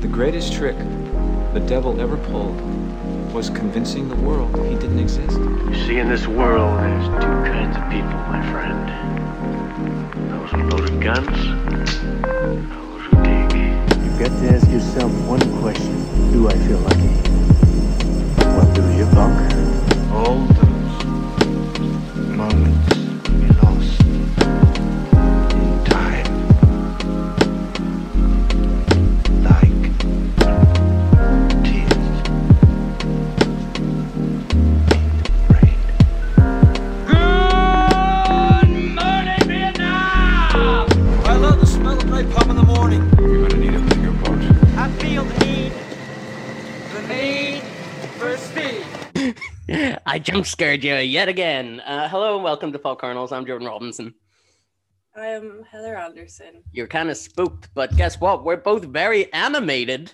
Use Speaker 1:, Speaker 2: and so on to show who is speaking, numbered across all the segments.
Speaker 1: The greatest trick the devil ever pulled was convincing the world he didn't exist.
Speaker 2: You see, in this world, there's two kinds of people, my friend. Those with loaded guns, those who dig.
Speaker 3: You've got to ask yourself one question. Do I feel lucky? What do you, punk?
Speaker 4: all those moments
Speaker 5: speed.
Speaker 6: I jump scared you yet again. Uh, hello and welcome to Fall Kernels. I'm Jordan Robinson.
Speaker 7: I am Heather Anderson.
Speaker 6: You're kind of spooked, but guess what? We're both very animated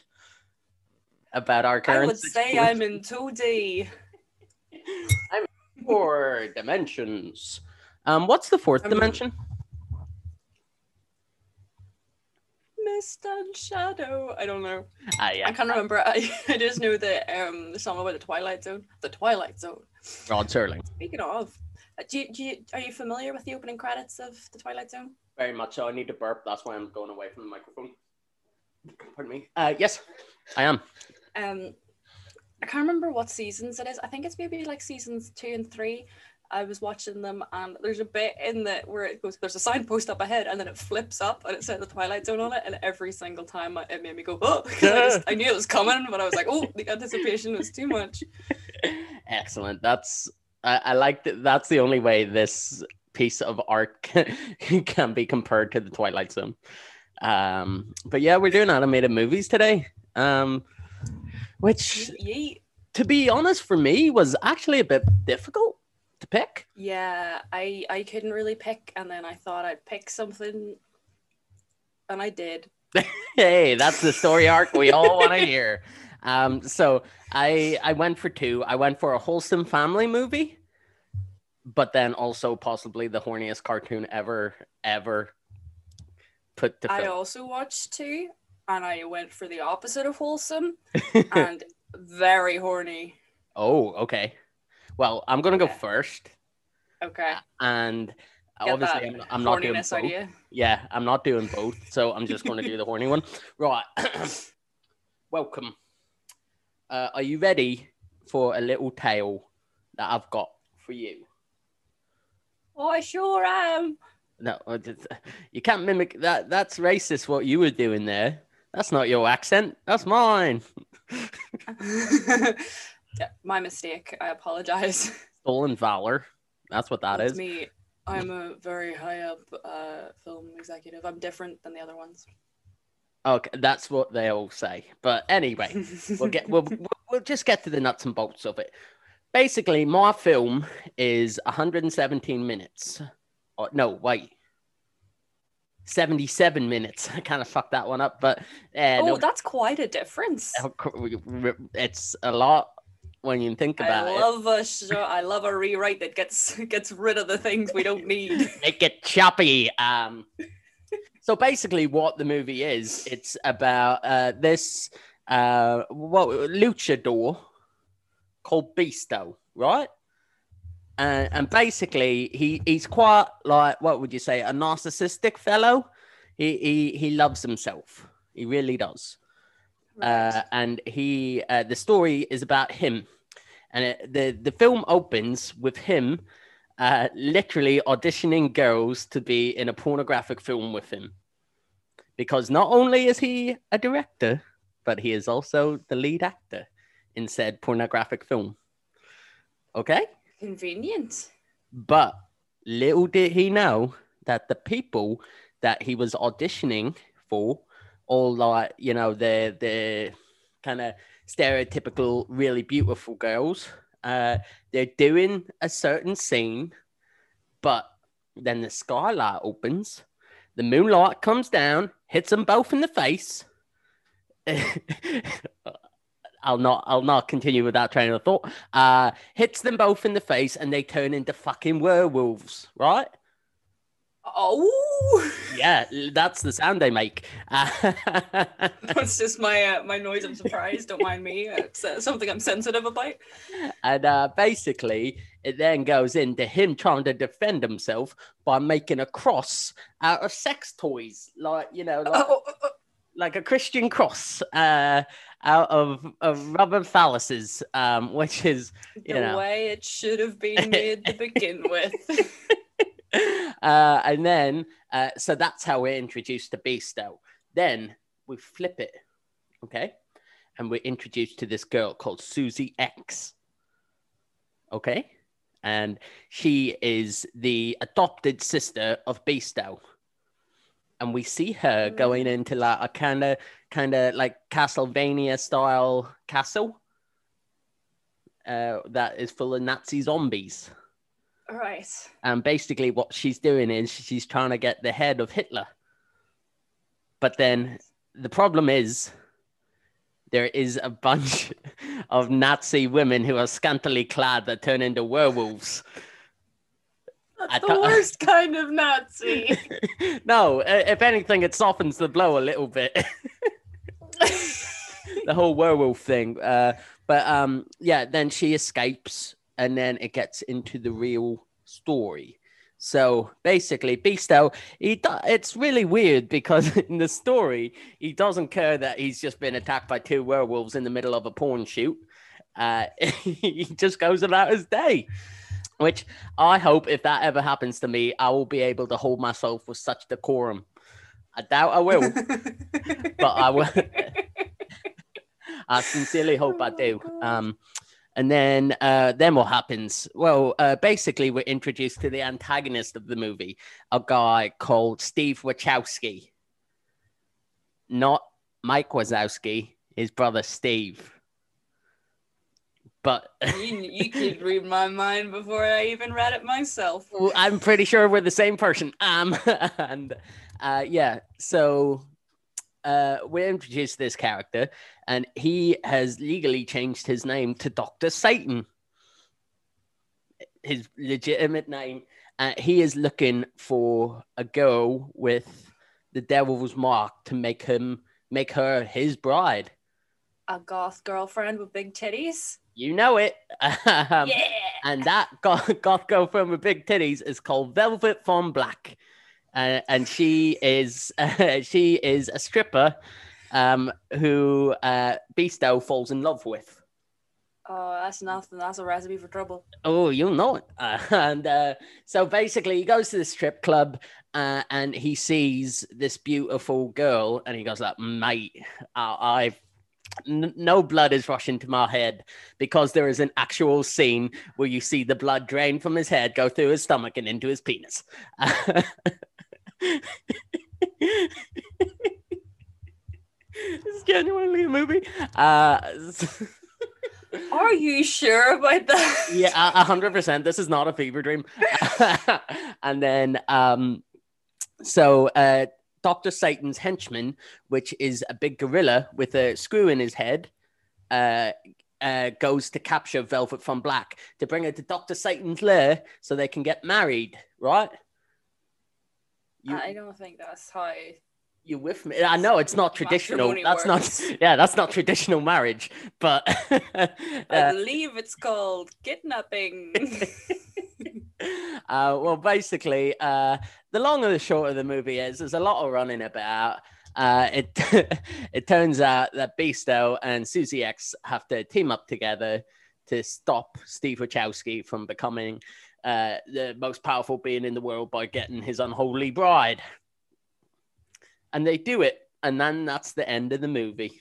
Speaker 6: about our current.
Speaker 7: I would say I'm in 2D.
Speaker 6: four dimensions. Um, what's the 4th
Speaker 7: I'm-
Speaker 6: dimension?
Speaker 7: Mist and Shadow. I don't know.
Speaker 6: Ah,
Speaker 7: I can't remember. I, I just know the um the song about the Twilight Zone. The Twilight Zone.
Speaker 6: Rod Serling.
Speaker 7: Speaking of, uh, do you, do you, are you familiar with the opening credits of the Twilight Zone?
Speaker 6: Very much so. I need to burp. That's why I'm going away from the microphone. Pardon me. Uh, yes, I am.
Speaker 7: Um, I can't remember what seasons it is. I think it's maybe like seasons two and three. I was watching them, and there's a bit in the where it goes. There's a signpost up ahead, and then it flips up, and it said the Twilight Zone on it. And every single time, I- it made me go, "Oh!" 'cause I, just, I knew it was coming, but I was like, "Oh, the anticipation was too much."
Speaker 6: Excellent. That's I, I like that. That's the only way this piece of art can, can be compared to the Twilight Zone. Um, but yeah, we're doing animated movies today. Um, which, to be honest, for me was actually a bit difficult to pick.
Speaker 7: Yeah, I I couldn't really pick, and then I thought I'd pick something, and I did.
Speaker 6: hey, that's the story arc we all want to hear. Um, so I I went for two. I went for a wholesome family movie, but then also possibly the horniest cartoon ever ever put to
Speaker 7: I also watched two, and I went for the opposite of wholesome and very horny.
Speaker 6: oh, okay. Well, I'm gonna go first,
Speaker 7: Okay,
Speaker 6: and
Speaker 7: get
Speaker 6: obviously I'm, I'm not doing both.
Speaker 7: idea.
Speaker 6: Yeah, I'm not doing both, so I'm just going to do the horny one. Right. Welcome. Uh, are you ready for a little tale that I've got for you?
Speaker 7: Oh, I sure am.
Speaker 6: No, you can't mimic that. That's racist. What you were doing there. That's not your accent. That's mine.
Speaker 7: Yeah, my mistake. I apologize.
Speaker 6: Stolen valor. That's what that
Speaker 7: That's
Speaker 6: is.
Speaker 7: me. I'm a very high up uh, film executive. I'm different than the other ones.
Speaker 6: Okay, that's what they all say. But anyway, we'll get we'll, we'll- just get to the nuts and bolts of it. Basically, my film is 117 minutes. Oh, no, wait. 77 minutes. I kind of fucked that one up, but uh,
Speaker 7: oh,
Speaker 6: no,
Speaker 7: that's quite a difference.
Speaker 6: it's a lot when you think about
Speaker 7: I
Speaker 6: it.
Speaker 7: love a show. I love a rewrite that gets gets rid of the things we don't need.
Speaker 6: Make it choppy. Um, so basically, what the movie is, it's about uh, this uh, what luchador called Beasto, right? And and basically, he he's quite like what would you say, a narcissistic fellow. He he he loves himself. He really does. Uh, and he uh, the story is about him, and it, the the film opens with him uh, literally auditioning girls to be in a pornographic film with him. Because not only is he a director, but he is also the lead actor in said pornographic film. Okay?
Speaker 7: Convenient.
Speaker 6: But little did he know that the people that he was auditioning for, all like, you know, the the kind of stereotypical really beautiful girls, uh, they're doing a certain scene, but then the skylight opens, the moonlight comes down, hits them both in the face. I'll not I'll not continue with that train of thought. Uh hits them both in the face and they turn into fucking werewolves, right?
Speaker 7: Oh,
Speaker 6: Yeah, that's the sound they make.
Speaker 7: that's just my uh, my noise of surprise. Don't mind me. It's uh, something I'm sensitive about.
Speaker 6: and uh, basically, it then goes into him trying to defend himself by making a cross out of sex toys, like you know, like,
Speaker 7: Oh, oh, oh,
Speaker 6: like a Christian cross uh, out of, of rubber phalluses, um, which is
Speaker 7: the
Speaker 6: know.
Speaker 7: way it should have been made to begin with.
Speaker 6: Uh, and then, uh, so that's how we're introduced to Beasto. Then we flip it, okay? And we're introduced to this girl called Susie X, okay? And she is the adopted sister of Beasto. And we see her going into like a kind of, kind of like Castlevania style castle uh, that is full of Nazi zombies.
Speaker 7: Right.
Speaker 6: And basically, what she's doing is she's trying to get the head of Hitler. But then the problem is there is a bunch of Nazi women who are scantily clad that turn into werewolves.
Speaker 7: That's the worst kind of Nazi.
Speaker 6: no, if anything, it softens the blow a little bit. the whole werewolf thing. Uh, but um, yeah, then she escapes, and then it gets into the real story. So basically, Beasto, he do- it's really weird because in the story, he doesn't care that he's just been attacked by two werewolves in the middle of a porn shoot. Uh, he just goes about his day. Which I hope if that ever happens to me, I will be able to hold myself with such decorum. I doubt I will, but I will. I sincerely hope I do. Um, and then, uh, then what happens? Well, uh, basically, we're introduced to the antagonist of the movie, a guy called Steve Wachowski, not Mike Wazowski, his brother Steve. But
Speaker 7: you, you could read my mind before I even read it myself.
Speaker 6: Well, I'm pretty sure we're the same person. Um, and uh, yeah, so uh, we're introduced to this character, and he has legally changed his name to Doctor Satan, his legitimate name. Uh, he is looking for a girl with the devil's mark to make him make her his bride.
Speaker 7: A goth girlfriend with big titties.
Speaker 6: You know it. Um,
Speaker 7: yeah.
Speaker 6: and that goth, goth girlfriend with big titties is called Velvet Von Black, uh, and she is she is a stripper um, who uh, Beasto falls in love with.
Speaker 7: Oh, that's nothing. That's a recipe for trouble.
Speaker 6: Oh, you'll know it. Uh, and uh, so basically, he goes to the strip club uh, and he sees this beautiful girl, and he goes like, "Mate, I, I've." No blood is rushing to my head because there is an actual scene where you see the blood drain from his head, go through his stomach, and into his penis. it's genuinely a movie. Uh,
Speaker 7: Are you sure about that?
Speaker 6: yeah, hundred percent. This is not a fever dream. and then, um, so uh, Doctor Satan's henchman, which is a big gorilla with a screw in his head, uh, uh, goes to capture Velvet from Black to bring her to Doctor Satan's lair so they can get married. Right? You,
Speaker 7: I don't think that's how.
Speaker 6: You with me? I know it's not traditional. That's
Speaker 7: works.
Speaker 6: not. Yeah, that's not traditional marriage. But
Speaker 7: I
Speaker 6: uh,
Speaker 7: believe it's called kidnapping.
Speaker 6: uh, well, basically, uh, the long and the short of the movie is there's a lot of running about. Uh, it it turns out that Beasto and Susie X have to team up together to stop Steve Wachowski from becoming uh, the most powerful being in the world by getting his unholy bride. And they do it, and then that's the end of the movie.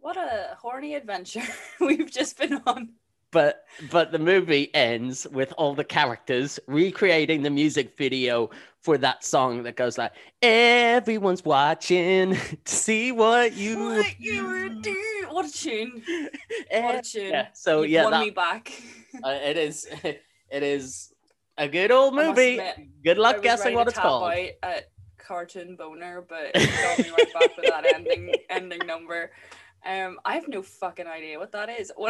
Speaker 7: what a horny adventure we've just been on.
Speaker 6: but but the movie ends with all the characters recreating the music video for that song that goes like everyone's watching to see what you
Speaker 7: What you doing? What a tune! What a tune!
Speaker 6: yeah so
Speaker 7: You've
Speaker 6: yeah
Speaker 7: won
Speaker 6: that-
Speaker 7: me back.
Speaker 6: uh, it is it is a good old movie
Speaker 7: admit,
Speaker 6: good luck guessing what it's called
Speaker 7: at cartoon boner, but it got me right back with that ending ending number. Um, I have no fucking idea what that is.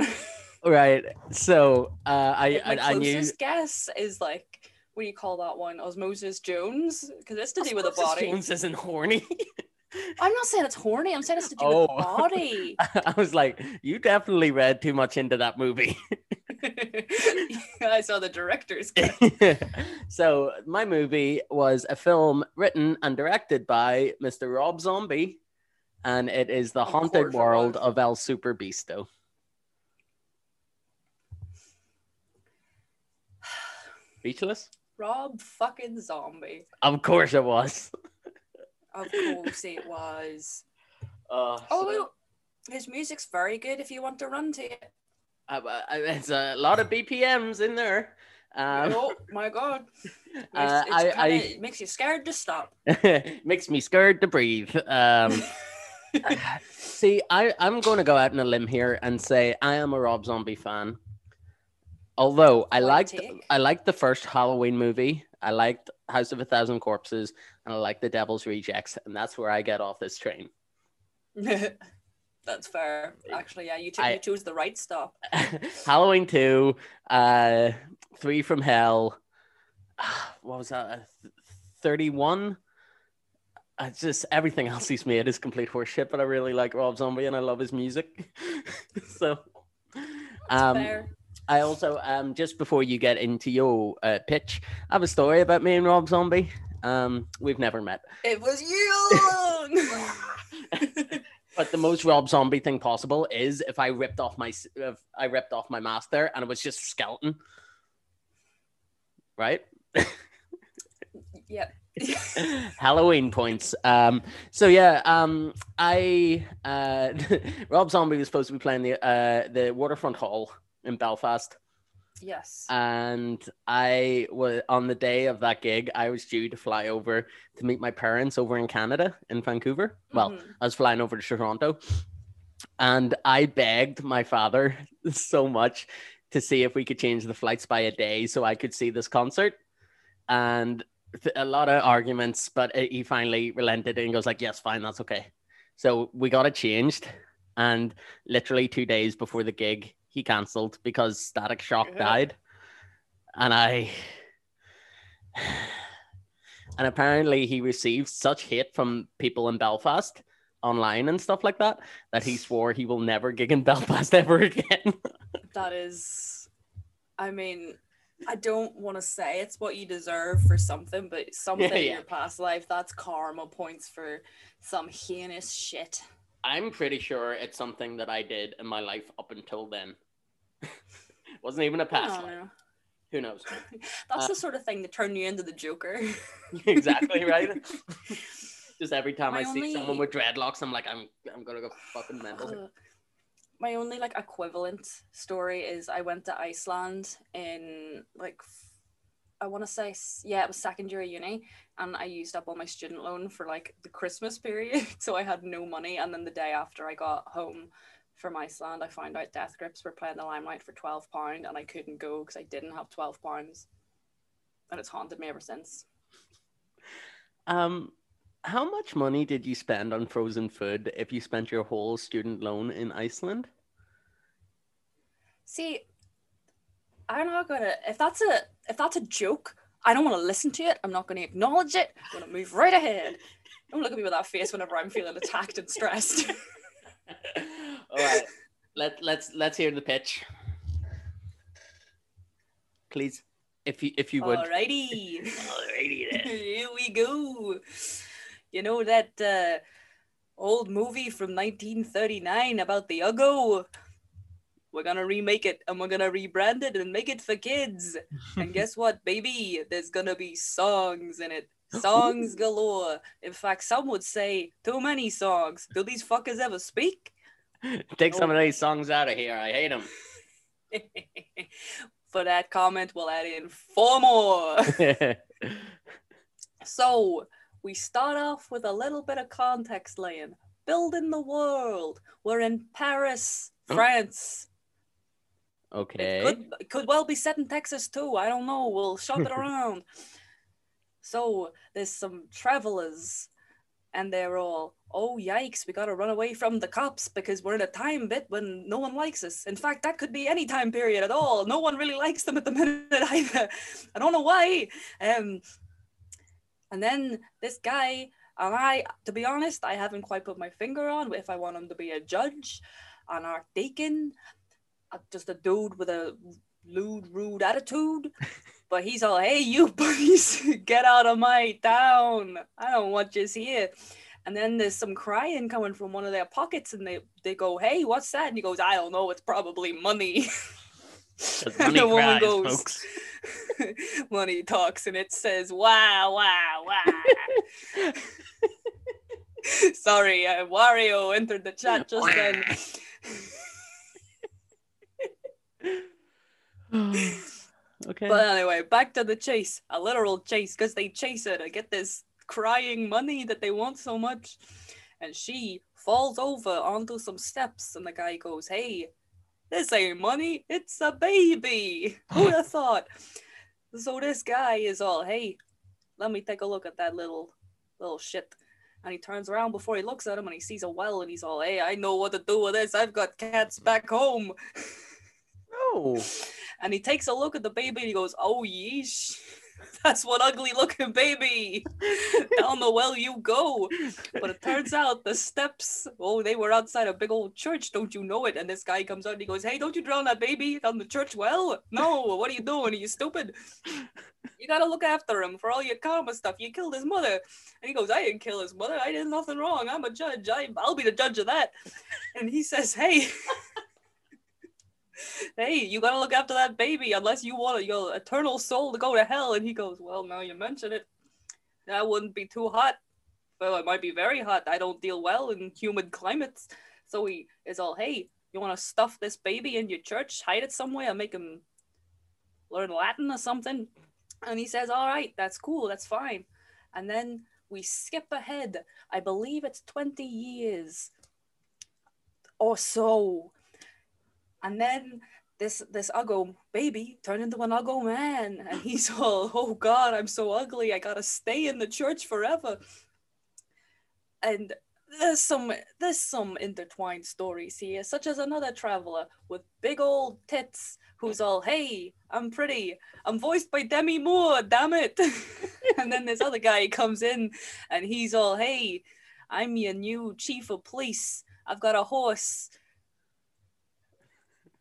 Speaker 6: Right so uh i
Speaker 7: like, my
Speaker 6: I, I knew
Speaker 7: guess is like what do you call that one? Osmosis Jones, because it's to do with the
Speaker 6: Osmosis
Speaker 7: body.
Speaker 6: Jones isn't horny.
Speaker 7: I'm not saying it's horny. I'm saying it's to do with the
Speaker 6: Oh.
Speaker 7: body.
Speaker 6: I was like, you definitely read too much into that movie.
Speaker 7: I saw the director's cut.
Speaker 6: so my movie was a film written and directed by Mr. Rob Zombie, and it is the
Speaker 7: Of
Speaker 6: haunted world of El Super Beasto. Speechless?
Speaker 7: Rob fucking Zombie.
Speaker 6: Of course it was.
Speaker 7: Of course it was.
Speaker 6: Oh, so-
Speaker 7: his music's very good if you want to run to it.
Speaker 6: Uh, uh, it's a lot of BPMs in there. Um,
Speaker 7: oh my god. It's,
Speaker 6: Uh,
Speaker 7: it's
Speaker 6: I-
Speaker 7: kinda,
Speaker 6: I-
Speaker 7: it makes you scared to stop.
Speaker 6: makes me scared to breathe. Um, see, I, I'm going to go out on a limb here and say I am a Rob Zombie fan. Although I liked
Speaker 7: take.
Speaker 6: I liked the first Halloween movie, I liked House of a Thousand Corpses, and I liked The Devil's Rejects, and that's where I get off this train.
Speaker 7: That's fair. Actually, yeah, you, t-
Speaker 6: I-
Speaker 7: you chose the right stop.
Speaker 6: Halloween two, uh, Three from Hell. What was that? Thirty one. It's just everything else he's made is complete horseshit, but I really like Rob Zombie and I love his music. so, um,
Speaker 7: fair.
Speaker 6: I also um just before you get into your uh, pitch, I have a story about me and Rob Zombie. Um, we've never met,
Speaker 7: It was you.
Speaker 6: but the most Rob Zombie thing possible is if I ripped off my if I ripped off my mask there and it was just a skeleton, right?
Speaker 7: yep.
Speaker 6: Halloween points. Um, so yeah, um, I uh, Rob Zombie was supposed to be playing the uh, the Waterfront Hall in Belfast,
Speaker 7: yes.
Speaker 6: and I was on the day of that gig. I was due to fly over to meet my parents over in Canada in Vancouver. Well,
Speaker 7: Mhm.
Speaker 6: I was flying over to Toronto, and I begged my father so much to see if we could change the flights by a day so I could see this concert. And th- a lot of arguments, but uh, he finally relented and goes like, "Yes, fine, that's okay." So we got it changed, and literally two days before the gig, he cancelled because Static Shock
Speaker 7: Yeah.
Speaker 6: died, and I. And apparently, he received such hate from people in Belfast online and stuff like that that he swore he will never gig in Belfast ever again.
Speaker 7: That is, I mean, I don't want to say it's what you deserve for something, but something in
Speaker 6: yeah.
Speaker 7: your past life, that's karma points for some heinous shit.
Speaker 6: I'm pretty sure it's something that I did in my life up until then. Wasn't even a past life.
Speaker 7: know.
Speaker 6: Who knows?
Speaker 7: That's
Speaker 6: Uh,
Speaker 7: the sort of thing that turned you into the Joker.
Speaker 6: exactly right. Just every time
Speaker 7: My
Speaker 6: I see someone with dreadlocks, I'm like, I'm I'm gonna go fucking mental.
Speaker 7: Uh, my only like equivalent story is I went to Iceland in like I want to say yeah it was second year of uni and I used up all my student loan for like the Christmas period so I had no money and then the day after I got home from Iceland I found out Death Grips were playing the Limelight for twelve pound and I couldn't go because I didn't have twelve pounds and it's haunted me ever since.
Speaker 6: Um, how much money did you spend on frozen food if you spent your whole student loan in Iceland?
Speaker 7: See, I'm not gonna. If that's a if that's a joke, I don't want to listen to it. I'm not gonna acknowledge it. I'm gonna move right ahead. Don't look at me with that face whenever I'm feeling attacked and stressed.
Speaker 6: All right, let let's let's hear the pitch, please, if you if you would.
Speaker 7: Alrighty,
Speaker 6: Alrighty then.
Speaker 7: here we go. You know that uh, old movie from 1939 about the Uggo? We're gonna remake it and we're gonna rebrand it and make it for kids. And guess what, baby? There's gonna be songs in it. Songs galore. In fact, some would say too many songs. Do these fuckers ever speak?
Speaker 6: Take some of these oh. songs out of here. I hate them.
Speaker 7: for that comment, we'll add in four more. So we start off with a little bit of context laying. Building the world. We're in Paris, oh. France.
Speaker 6: Okay.
Speaker 7: Could could well be set in Texas too. I don't know. We'll shop it around. So there's some travelers and they're all, oh yikes, we gotta run away from the cops because we're in a time bit when no one likes us. In fact, that could be any time period at all. No one really likes them at the minute either. I don't know why. Um, and then this guy, and I, to be honest, I haven't quite put my finger on if I want him to be a judge, an archdeacon, uh, just a dude with a lewd, rude attitude. But he's all, hey, you buddies, get out of my town. I don't want you here. And then there's some crying coming from one of their pockets, and they, they go, hey, what's that? And he goes, I don't know, it's probably money. And the woman
Speaker 6: cries,
Speaker 7: goes,
Speaker 6: folks.
Speaker 7: money talks and it says wow wow wow sorry uh, wario entered the chat just then
Speaker 6: okay.
Speaker 7: but anyway back to the chase a literal chase because they chase her to get this crying money that they want so much and she falls over onto some steps and the guy goes hey this ain't money it's a baby. Who'd have thought? So this guy is all hey let me take a look at that little little shit. And he turns around before he looks at him and he sees a well and he's all hey i know what to do with this. I've got cats back home and he takes a look at the baby and he goes oh yeesh. That's one ugly looking baby. Down the well you go. But it turns out the steps oh they were outside a big old church. Don't you know it? And this guy comes out and he goes hey don't you drown that baby down the church well? No. What are you doing? Are you stupid? You gotta look after him for all your karma stuff. You killed his mother. And he goes i didn't kill his mother. I did nothing wrong. I'm a judge. I, i'll be the judge of that. And he says hey hey, you gotta look after that baby unless you want your eternal soul to go to hell. And he goes, well, now you mention it, that wouldn't be too hot. Well, it might be very hot. I don't deal well in humid climates. So he is all, hey, you want to stuff this baby in your church, hide it somewhere, make him learn Latin or something? And he says, all right, that's cool, that's fine. And then we skip ahead. I believe it's 20 years or so and then this this uggo baby turned into an uggo man. And he's all oh god i'm so ugly. I gotta stay in the church forever. And there's some there's some intertwined stories here such as another traveler with big old tits who's all hey i'm pretty. I'm voiced by demi moore damn it. And then this other guy comes in and he's all hey i'm your new chief of police. I've got a horse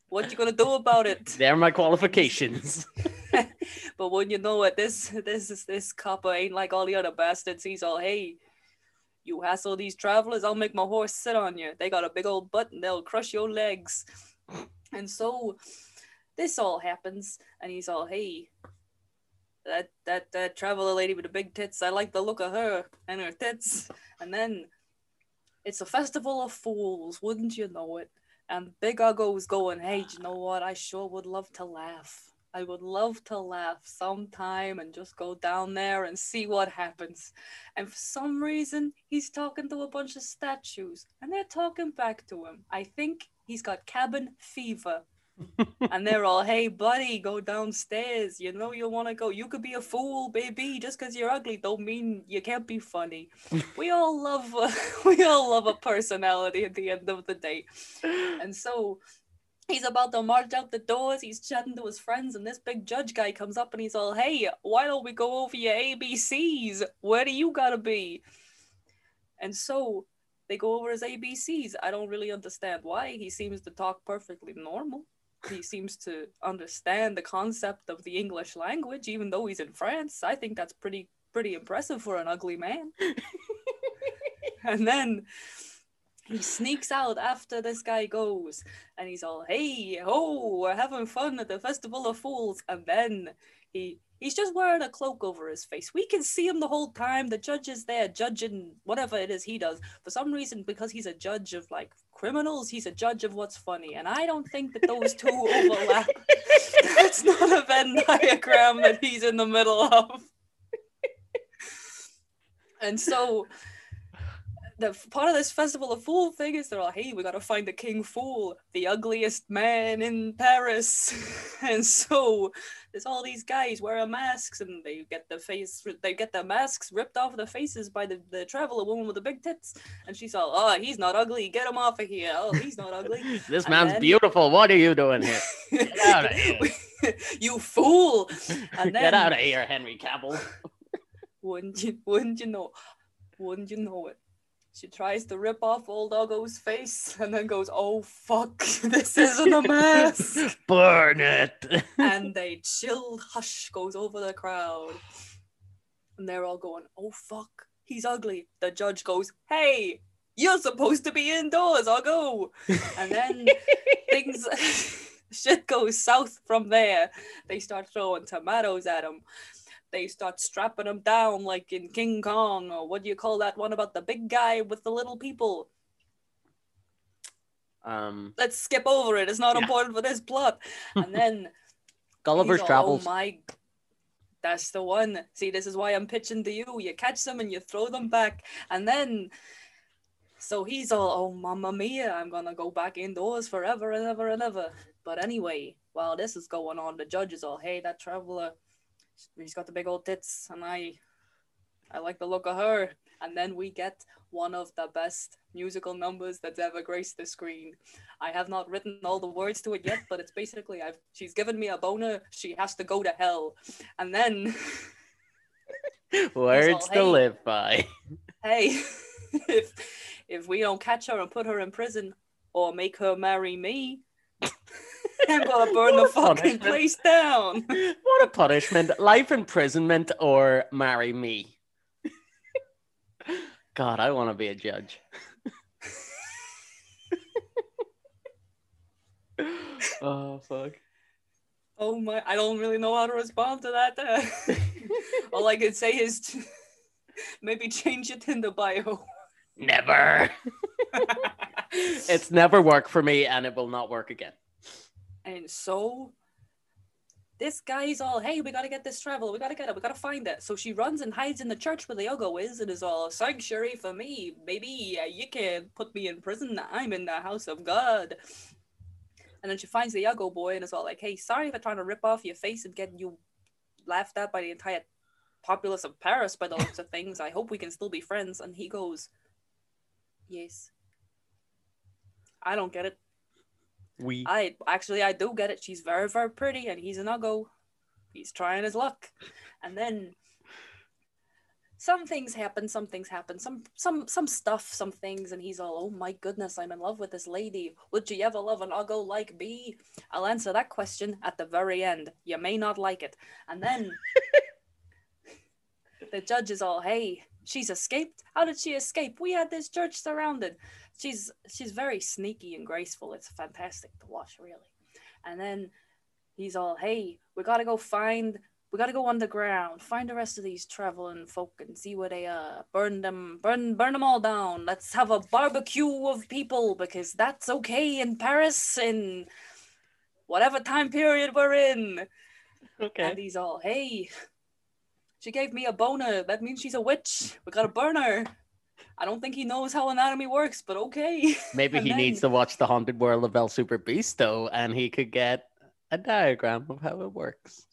Speaker 7: what you gonna do about it?
Speaker 6: there are my qualifications.
Speaker 7: but when you know what this this is this copper ain't like all the other bastards. He's all, hey, you hassle these travelers, I'll make my horse sit on you. They got a big old butt and they'll crush your legs. And so this all happens, and he's all, hey, that that that traveler lady with the big tits, I like the look of her and her tits. And then it's a festival of fools, wouldn't you know it? And Big Uggo's going, hey, do you know what? I sure would love to laugh. I would love to laugh sometime and just go down there and see what happens. And for some reason, he's talking to a bunch of statues and they're talking back to him. I think he's got cabin fever. And they're all, hey, buddy, go downstairs. You know you want to go. You could be a fool, baby. Just because you're ugly don't mean you can't be funny. we all love, uh, we all love a personality at the end of the day. And so he's about to march out the doors. He's chatting to his friends, and this big judge guy comes up and he's all, hey, why don't we go over your ABCs? Where do you gotta be? And so they go over his ABCs. I don't really understand why. He seems to talk perfectly normal. He seems to understand the concept of the English language, even though he's in France. I think that's pretty pretty impressive for an ugly man. and then he sneaks out after this guy goes and he's all hey oh we're having fun at the festival of fools and then he he's just wearing a cloak over his face. We can see him the whole time. The judge is there judging whatever it is he does. For some reason because he's a judge of like criminals he's a judge of what's funny. And i don't think that those two overlap. That's not a venn diagram that he's in the middle of. And so the part of this festival of fool thing is they're like, hey, we gotta find the king fool, the ugliest man in Paris. and so there's all these guys wearing masks and they get the face they get the masks ripped off their faces by the, the traveler woman with the big tits. And she's all, oh, he's not ugly, get him off of here. Oh, he's not ugly.
Speaker 6: This
Speaker 7: And
Speaker 6: man's
Speaker 7: then-
Speaker 6: beautiful. What are you doing here? Get out of here.
Speaker 7: you fool. And then
Speaker 6: Get out of here, Henry Cavill.
Speaker 7: wouldn't you wouldn't you know wouldn't you know it she tries to rip off old doggo's face and then goes oh fuck this isn't a mask.
Speaker 6: Burn it.
Speaker 7: and a chilled hush goes over the crowd. And they're all going oh fuck he's ugly. The judge goes hey you're supposed to be indoors i'll go and then things shit goes south from there. They start throwing tomatoes at him they start strapping him down like in king kong or what do you call that one about the big guy with the little people?
Speaker 6: Um,
Speaker 7: let's skip over it. It's not
Speaker 6: Yeah.
Speaker 7: important for this plot. And then
Speaker 6: Gulliver's
Speaker 7: all,
Speaker 6: Travels.
Speaker 7: oh my that's the one. See this is why i'm pitching to you. You catch them and you throw them back. And then so he's all oh mamma mia i'm gonna go back indoors forever and ever and ever. But anyway while this is going on the judge is all hey that traveler she's got the big old tits and i i like the look of her and then we get one of the best musical numbers that's ever graced the screen I have not written all the words to it yet, but it's basically I've she's given me a boner, she has to go to hell. And then
Speaker 6: Words to
Speaker 7: hey.
Speaker 6: live by.
Speaker 7: hey, if if we don't catch her and put her in prison or make her marry me, I'm gonna burn the fucking
Speaker 6: punishment.
Speaker 7: place down.
Speaker 6: What a punishment. Life imprisonment or marry me. God, I want to be a judge. oh, fuck.
Speaker 7: Oh my I don't really know how to respond to that. all I can say is to maybe change it in the bio.
Speaker 6: Never. it's never worked for me and it will not work again.
Speaker 7: And so this guy's all, hey, we gotta get this travel, we gotta get it, we gotta find it. So she runs and hides in the church where the Yogo is and is all sanctuary for me, baby. uh, You can't put me in prison. I'm in the house of God. And then she finds the Yogo boy and is all like, hey, sorry for trying to rip off your face and get you laughed at by the entire populace of Paris by the looks of things. I hope we can still be friends. And he goes, Yes. I don't get it.
Speaker 6: We.
Speaker 7: I actually I do get it. She's very very pretty, and he's an uggo. He's trying his luck, and then some things happen. Some things happen. Some some some stuff. Some things, and he's all, "Oh my goodness, I'm in love with this lady. Would you ever love an uggo like me?" I'll answer that question at the very end. You may not like it, and then the judge is all, "Hey, she's escaped. How did she escape? We had this church surrounded." She's she's very sneaky and graceful. It's fantastic to watch, really. And then he's all, "Hey, we gotta go find, we gotta go underground, find the rest of these traveling folk and see where they are. burn them, burn burn them all down. Let's have a barbecue of people because that's okay in Paris in whatever time period we're in."
Speaker 6: Okay.
Speaker 7: And he's all, "Hey." She gave me a boner. That means she's a witch. We gotta burn her. I don't think he knows how anatomy works, but okay.
Speaker 6: Maybe he needs to watch The Haunted World of El Super Beasto and he could get a diagram of how it works.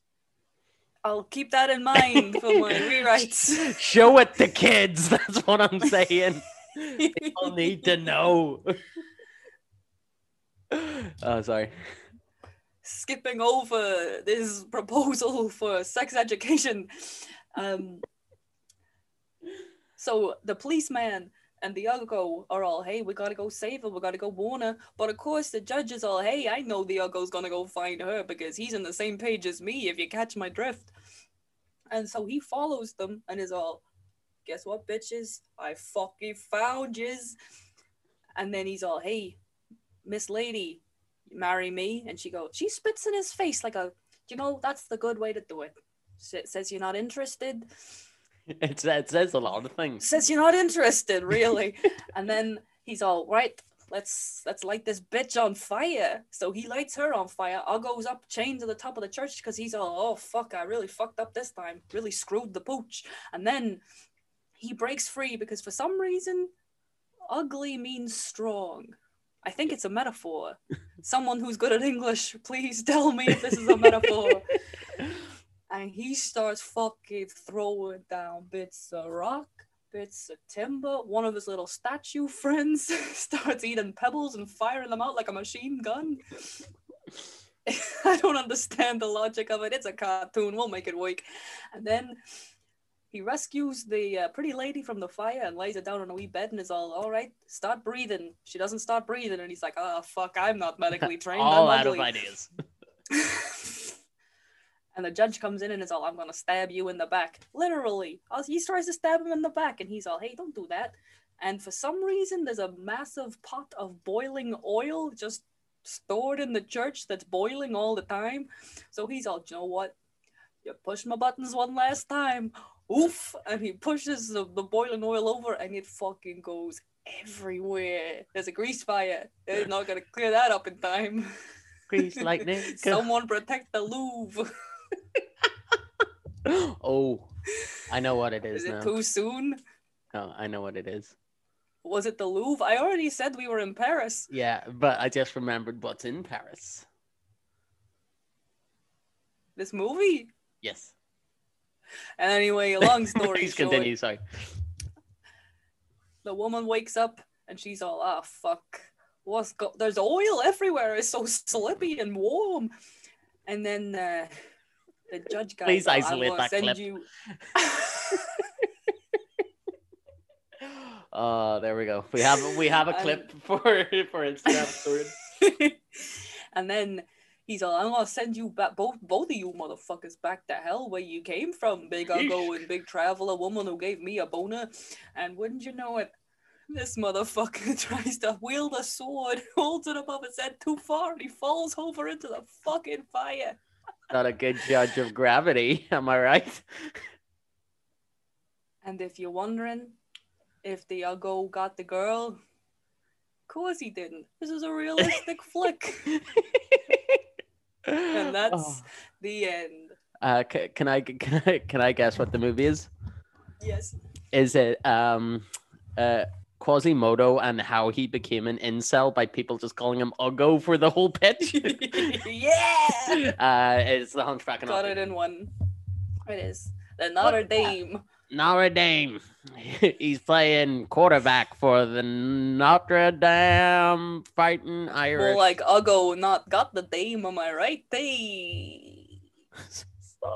Speaker 7: I'll keep that in mind for my rewrites.
Speaker 6: Show it to kids. That's what I'm saying. People need to know. oh, sorry.
Speaker 7: Skipping over this proposal for sex education. Um, so the policeman and the Uggo are all, hey, we gotta go save her, we gotta go warn her. But of course, the judge is all, hey, I know the Uggo's gonna go find her because he's on the same page as me, if you catch my drift. And so he follows them and is all, guess what, bitches? I fucking found yous. And then he's all, hey, Miss Lady, marry me? And she goes, she spits in his face like a, you know, that's the good way to do it. Says you're not interested.
Speaker 6: It, it says a lot of things.
Speaker 7: Says you're not interested, really. and then he's all right. Let's let's light this bitch on fire. So he lights her on fire. All goes up, chained to the top of the church because he's all, oh fuck, I really fucked up this time. Really screwed the pooch. And then he breaks free because for some reason ugly means strong. I think it's a metaphor. Someone who's good at English, please tell me if this is a metaphor. and he starts fucking throwing down bits of rock, bits of timber. One of his little statue friends starts eating pebbles and firing them out like a machine gun. I don't understand the logic of it. It's a cartoon. We'll make it work. And then he rescues the uh, pretty lady from the fire and lays her down on a wee bed and is all, all right, start breathing. She doesn't start breathing. And he's like, oh, fuck, I'm not medically trained.
Speaker 6: All
Speaker 7: I'm
Speaker 6: out of ideas.
Speaker 7: And the judge comes in and is all, I'm going to stab you in the back. Literally. He tries to stab him in the back and he's all, hey, don't do that. And for some reason, there's a massive pot of boiling oil just stored in the church that's boiling all the time. So he's all, you know what? You push my buttons one last time. Oof. And he pushes the, the boiling oil over and it fucking goes everywhere. There's a grease fire. They're not going to clear that up in time.
Speaker 6: Grease lightning.
Speaker 7: Someone protect the Louvre.
Speaker 6: oh, I know what it is,
Speaker 7: Is it
Speaker 6: now.
Speaker 7: too soon?
Speaker 6: No, I know what it is.
Speaker 7: Was it the Louvre? I already said we were in Paris.
Speaker 6: Yeah, but I just remembered what's in Paris.
Speaker 7: This movie.
Speaker 6: Yes.
Speaker 7: And anyway, long story
Speaker 6: Please
Speaker 7: short,
Speaker 6: continue. Sorry.
Speaker 7: the woman wakes up and she's all, "Ah, fuck! What's go- There's oil everywhere. It's so slippy and warm." And then uh, the judge guy,
Speaker 6: Please
Speaker 7: "I'm
Speaker 6: isolate that
Speaker 7: send
Speaker 6: clip."
Speaker 7: You...
Speaker 6: Oh, there we go. We have we have a
Speaker 7: Um,
Speaker 6: clip for for Instagram story.
Speaker 7: and then he's all, I'm gonna send you back both both of you motherfuckers back to hell where you came from, big Uggo and big traveler woman who gave me a boner. And wouldn't you know it, this motherfucker tries to wield a sword, holds it above his head too far, and he falls over into the fucking fire.
Speaker 6: Not a good judge of gravity, am I right?
Speaker 7: And if you're wondering if the Uggo got the girl, of course he didn't. This is a realistic flick. And that's
Speaker 6: Oh.
Speaker 7: the end.
Speaker 6: Uh, c- can I can I can I guess what the movie is?
Speaker 7: Yes.
Speaker 6: Is it um uh Quasimodo and how he became an incel by people just calling him Uggo for the whole pitch?
Speaker 7: yeah!
Speaker 6: uh, it's the Hunchback
Speaker 7: Got it in one. It is. The Notre Dame.
Speaker 6: Notre Dame. He's playing quarterback for the Notre Dame Fighting Irish.
Speaker 7: Well, like Uggo not got the Dame, am I right? They.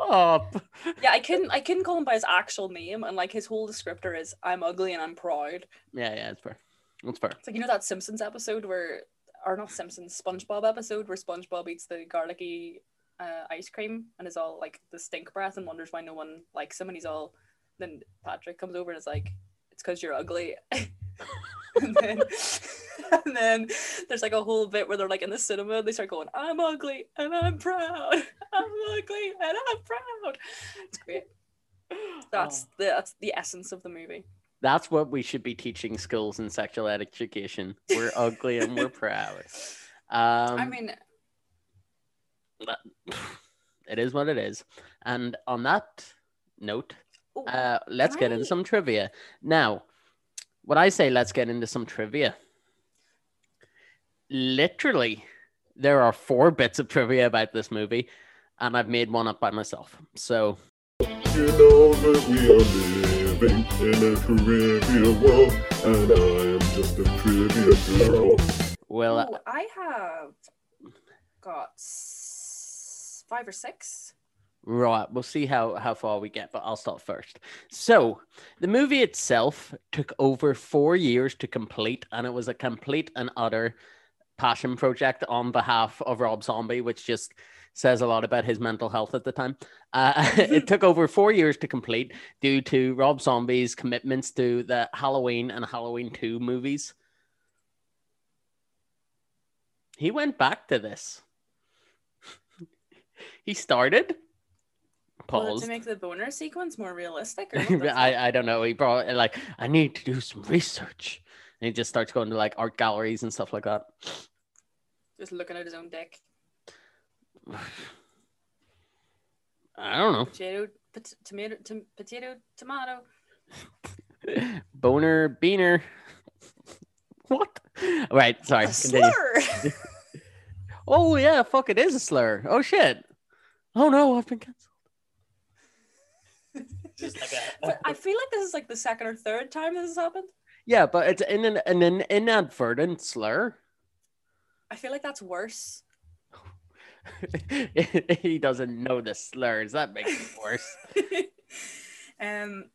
Speaker 6: Stop.
Speaker 7: Yeah, I couldn't. I couldn't call him by his actual name, and like his whole descriptor is "I'm ugly and I'm proud."
Speaker 6: Yeah, yeah, it's fair. It's fair.
Speaker 7: It's like you know that Simpsons episode where, or not Simpsons, SpongeBob episode where SpongeBob eats the garlicky uh, ice cream and is all like the stink breath and wonders why no one likes him, and he's all. Then Patrick comes over and is like, "It's because you're ugly." and then, and then there's like a whole bit where they're like in the cinema and they start going, "I'm ugly and I'm proud. I'm ugly and I'm proud." It's great. That's the that's the essence of the movie.
Speaker 6: That's what we should be teaching schools in sexual education. We're ugly and we're proud. Um,
Speaker 7: I mean,
Speaker 6: it is what it is. And on that note,
Speaker 7: oh,
Speaker 6: uh, let's get into some trivia. Now, when I say let's get into some trivia, literally, there are four bits of trivia about this movie, and I've made one up by myself. So,
Speaker 8: You know that we are living in a trivia world, and I am just a trivia girl.
Speaker 6: well, uh,
Speaker 7: Ooh, I have got five or six.
Speaker 6: Right, we'll see how, how far we get, but I'll start first. So, the movie itself took over four years to complete, and it was a complete and utter passion project on behalf of Rob Zombie, which just says a lot about his mental health at the time. Uh, it took over four years to complete due to Rob Zombie's commitments to the Halloween and Halloween 2 movies. He went back to this. he started.
Speaker 7: It to make the boner sequence more realistic? Or what the fuck?
Speaker 6: I, I don't know. He brought like I need to do some research, and he just starts going to like art galleries and stuff like that.
Speaker 7: Just looking at his own dick.
Speaker 6: I don't know.
Speaker 7: Potato, pot- tomato, tom- potato, tomato.
Speaker 6: Boner Beaner. what? Right, sorry.
Speaker 7: A slur.
Speaker 6: Oh yeah, fuck, it is a slur. Oh shit. Oh no, I've been cancelled. Like a-
Speaker 7: I feel like this is like the second or third time this has happened.
Speaker 6: Yeah, but it's in an, an, an inadvertent slur.
Speaker 7: I feel like that's worse.
Speaker 6: he doesn't know the slurs. That makes it worse.
Speaker 7: um,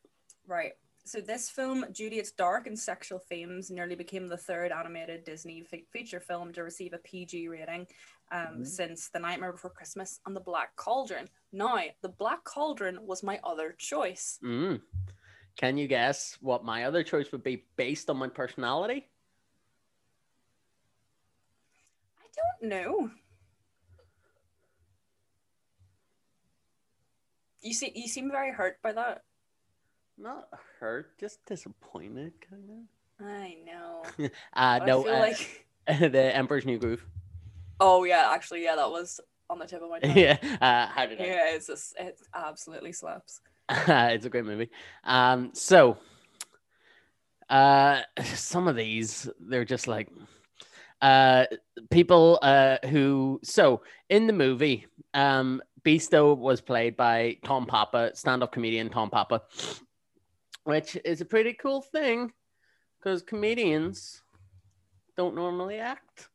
Speaker 7: right. So this film, due to its dark and sexual themes, nearly became the third animated Disney fe- feature film to receive a PG rating um, since The Nightmare Before Christmas and The Black Cauldron. Now, The Black Cauldron was my other choice.
Speaker 6: Mm. Can you guess what my other choice would be based on my personality?
Speaker 7: I don't know. You see, you seem very hurt by that.
Speaker 6: Not hurt, just disappointed, kind of.
Speaker 7: I know.
Speaker 6: Uh,
Speaker 7: I
Speaker 6: no,
Speaker 7: feel
Speaker 6: uh,
Speaker 7: like.
Speaker 6: the Emperor's New Groove.
Speaker 7: Oh yeah, actually, yeah, that was on the tip of my tongue.
Speaker 6: yeah, uh, how did I?
Speaker 7: Yeah, it's just it absolutely slaps.
Speaker 6: it's a great movie. Um, so uh, some of these they're just like uh, people uh, who. So in the movie, um, Beasto was played by Tom Papa, stand-up comedian Tom Papa, which is a pretty cool thing because comedians don't normally act.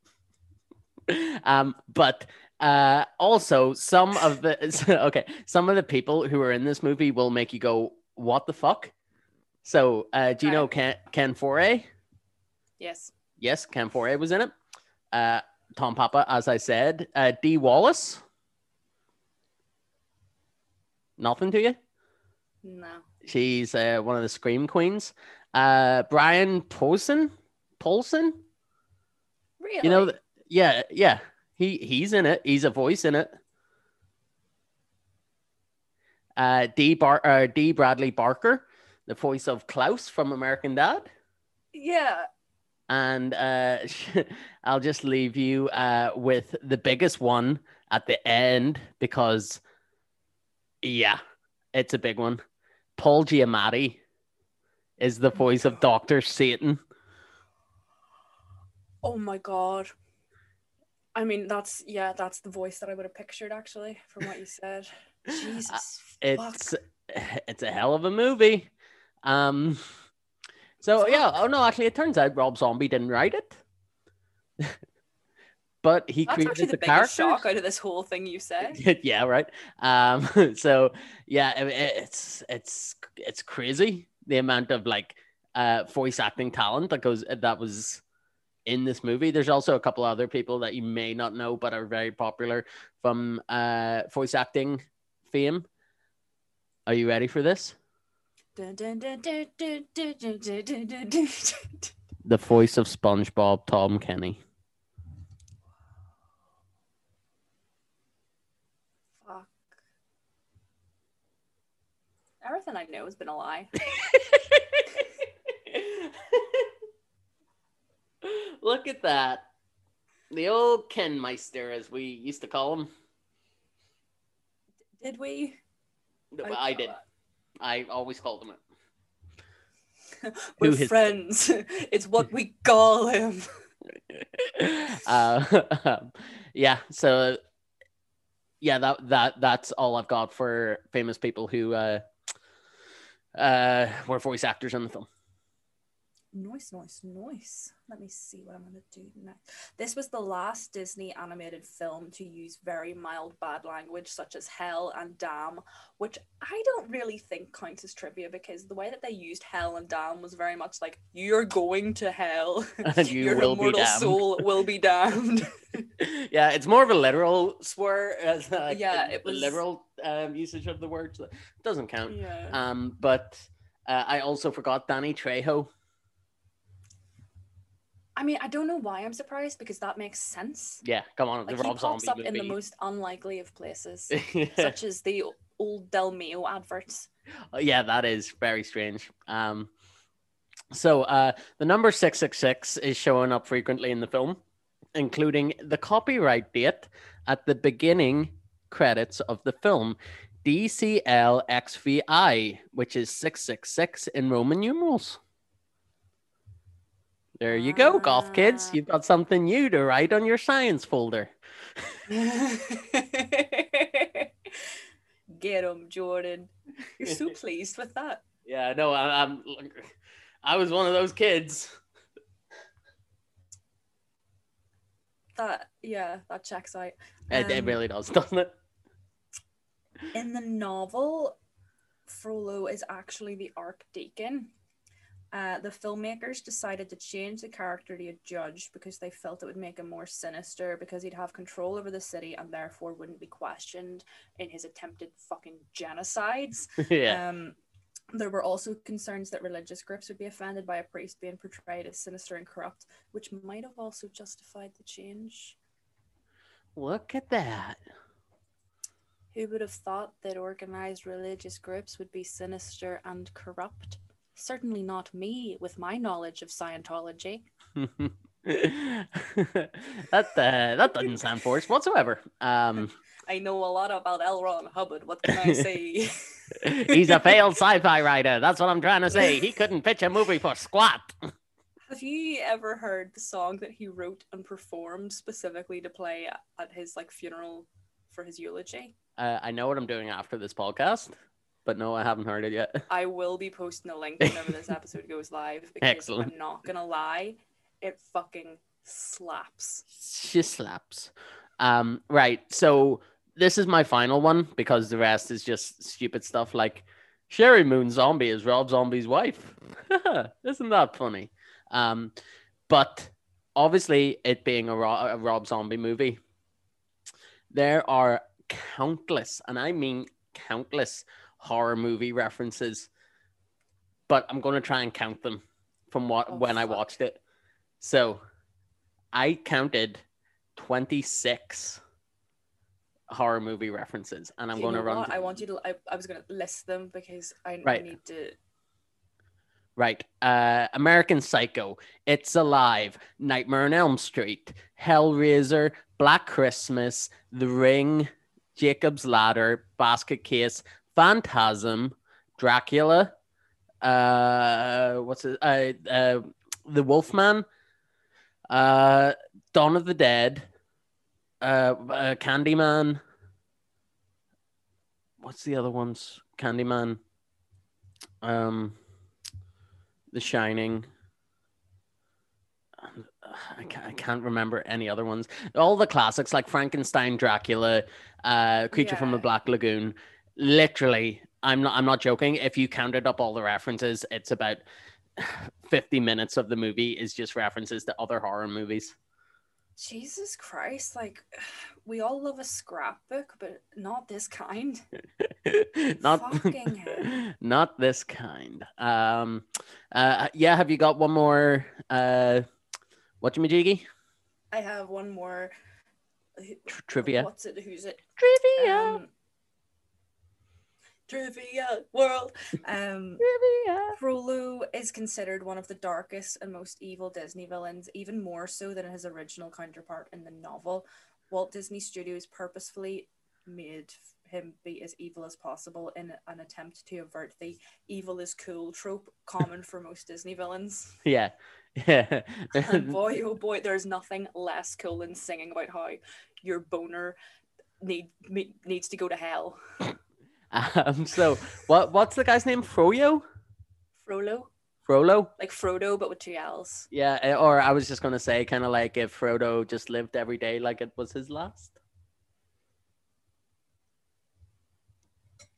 Speaker 6: um, but uh, also some of the okay, some of the people who are in this movie will make you go, "What the fuck?" So, uh, do you know Ken Ken Foree?
Speaker 7: Yes.
Speaker 6: Yes, Ken Foree was in it. Uh, Tom Papa, as I said, uh, Dee Wallace. Nothing to you?
Speaker 7: No.
Speaker 6: She's uh, one of the scream queens. Uh, Brian Posehn, Posehn.
Speaker 7: Really?
Speaker 6: You know, yeah, yeah. He he's in it. He's a voice in it. Uh, D Bar uh, Dee Bradley Baker, the voice of Klaus from American Dad,
Speaker 7: Yeah.
Speaker 6: and uh, I'll just leave you uh, with the biggest one at the end because, yeah, it's a big one. Paul Giamatti is the voice of Doctor Satan.
Speaker 7: Oh my god. I mean, that's yeah, that's the voice that I would have pictured actually from what you said. Jesus.
Speaker 6: it's it's a hell of a movie. Um, so yeah, oh no, actually, it turns out Rob Zombie didn't write it, but he
Speaker 7: That's
Speaker 6: created the,
Speaker 7: the biggest
Speaker 6: characters.
Speaker 7: shock out of this whole thing you said.
Speaker 6: yeah, right. Um, so yeah, I mean, it's it's it's crazy the amount of like uh voice acting talent that goes that was in this movie. There's also a couple other people that you may not know but are very popular from uh, voice acting fame. Are you ready for this? the voice of SpongeBob, Tom Kenny.
Speaker 7: Fuck. Everything I know has been a lie.
Speaker 6: Look at that. The old Ken Meister, as we used to call him.
Speaker 7: Did we?
Speaker 6: No,
Speaker 7: I-
Speaker 6: I did. I always called him it.
Speaker 7: We're
Speaker 6: his-
Speaker 7: friends. it's what we call him.
Speaker 6: uh, yeah. So, yeah, that that that's all I've got for famous people who uh, uh, were voice actors in the film.
Speaker 7: Nice, nice, nice. Let me see what I'm going to do next. This was the last Disney animated film to use very mild bad language, such as hell and damn, which I don't really think counts as trivia because the way that they used hell and damn was very much like, you're going to hell.
Speaker 6: And you
Speaker 7: Your
Speaker 6: will be
Speaker 7: immortal
Speaker 6: damned."
Speaker 7: soul will be damned.
Speaker 6: yeah, it's more of a literal swear as like,
Speaker 7: Yeah, it was-
Speaker 6: literal um, usage of the word so it doesn't count.
Speaker 7: yeah.
Speaker 6: Um, but uh, I also forgot Danny Trejo.
Speaker 7: I mean, I don't know why I'm surprised because that makes sense.
Speaker 6: Yeah, come on,
Speaker 7: Like
Speaker 6: the
Speaker 7: he
Speaker 6: Rob
Speaker 7: pops
Speaker 6: Zombie
Speaker 7: up in the most unlikely of places,
Speaker 6: yeah.
Speaker 7: such as the old Dolmio adverts.
Speaker 6: yeah, that is very strange. Um, so uh, the number six six six is showing up frequently in the film, including the copyright date at the beginning credits of the film. DCLXVI, which is 666 in Roman numerals. There you go, golf kids. You've got something new to write on your science folder.
Speaker 7: Get him, Jordan. You're so pleased with that.
Speaker 6: Yeah, no, I, I'm. I was one of those kids.
Speaker 7: That yeah, that checks out.
Speaker 6: It, it
Speaker 7: Um,
Speaker 6: really does, doesn't it?
Speaker 7: In the novel, Frollo is actually the Archdeacon. Uh, the filmmakers decided to change the character to a judge because they felt it would make him more sinister because he'd have control over the city and therefore wouldn't be questioned in his attempted fucking genocides.
Speaker 6: yeah.
Speaker 7: Um, there were also concerns that religious groups would be offended by a priest being portrayed as sinister and corrupt, which might have also justified the change.
Speaker 6: Look at that.
Speaker 7: Who would have thought that organized religious groups would be sinister and corrupt? Certainly not me, with my knowledge of Scientology.
Speaker 6: that uh, that doesn't sound forced whatsoever. Um,
Speaker 7: I know a lot about L. Ron Hubbard. What can I say?
Speaker 6: he's a failed sci-fi writer. That's what I'm trying to say. He couldn't pitch a movie for squat.
Speaker 7: Have you ever heard the song that he wrote and performed specifically to play at- at his like funeral for his eulogy?
Speaker 6: Uh, I know what I'm doing after this podcast, but no, I haven't heard it yet.
Speaker 7: I will be posting a link whenever this episode goes live because
Speaker 6: Excellent.
Speaker 7: I'm not gonna lie, it fucking slaps.
Speaker 6: She slaps. Um, right. So this is my final one because the rest is just stupid stuff like Sheri Moon Zombie is Rob Zombie's wife. Isn't that funny? Um, but obviously, it being a, Ro- a Rob Zombie movie, there are countless, and I mean countless, horror movie references. But I'm going to try and count them from what
Speaker 7: Oh,
Speaker 6: when I watched it. So I counted 26 horror movie references, and I'm
Speaker 7: you
Speaker 6: going to run.
Speaker 7: I want you to. I, I was gonna list them because I, I need to.
Speaker 6: Right. Uh, American Psycho, It's Alive, Nightmare on Elm Street, Hellraiser, Black Christmas, The Ring, Jacob's Ladder, Basket Case, Phantasm, Dracula, uh, what's it? Uh, uh, The Wolfman, uh, Dawn of the Dead, uh, uh, Candyman. What's the other ones? Candyman. Um, The Shining. Um, I can't, I can't remember any other ones. All the classics like Frankenstein, Dracula, uh, Creature from the Black Lagoon. Literally, I'm not. I'm not joking. If you counted up all the references, it's about fifty minutes of the movie is just references to other horror movies.
Speaker 7: Jesus Christ! Like, we all love a scrapbook, but not this kind.
Speaker 6: not
Speaker 7: Fucking
Speaker 6: not this kind. Um, uh, yeah. Have you got one more? Uh, what Majiggy?
Speaker 7: I have one more.
Speaker 6: Tr- trivia.
Speaker 7: What's it? Who's it?
Speaker 6: Trivia.
Speaker 7: Um, trivia world. Um,
Speaker 6: Trivia.
Speaker 7: Frollo is considered one of the darkest and most evil Disney villains, even more so than his original counterpart in the novel. Walt Disney Studios purposefully made him be as evil as possible in an attempt to avert the evil is cool trope common for most Disney villains.
Speaker 6: Yeah. Yeah.
Speaker 7: And boy, oh boy, there's nothing less cool than singing about how your boner need, me- needs to go to hell.
Speaker 6: Um, so what what's the guy's name? Froyo?
Speaker 7: Frollo,
Speaker 6: Frollo?
Speaker 7: like Frodo, but with two L's.
Speaker 6: Yeah, eh, or I was just gonna say kind of like if Frodo just lived every day like it was his last.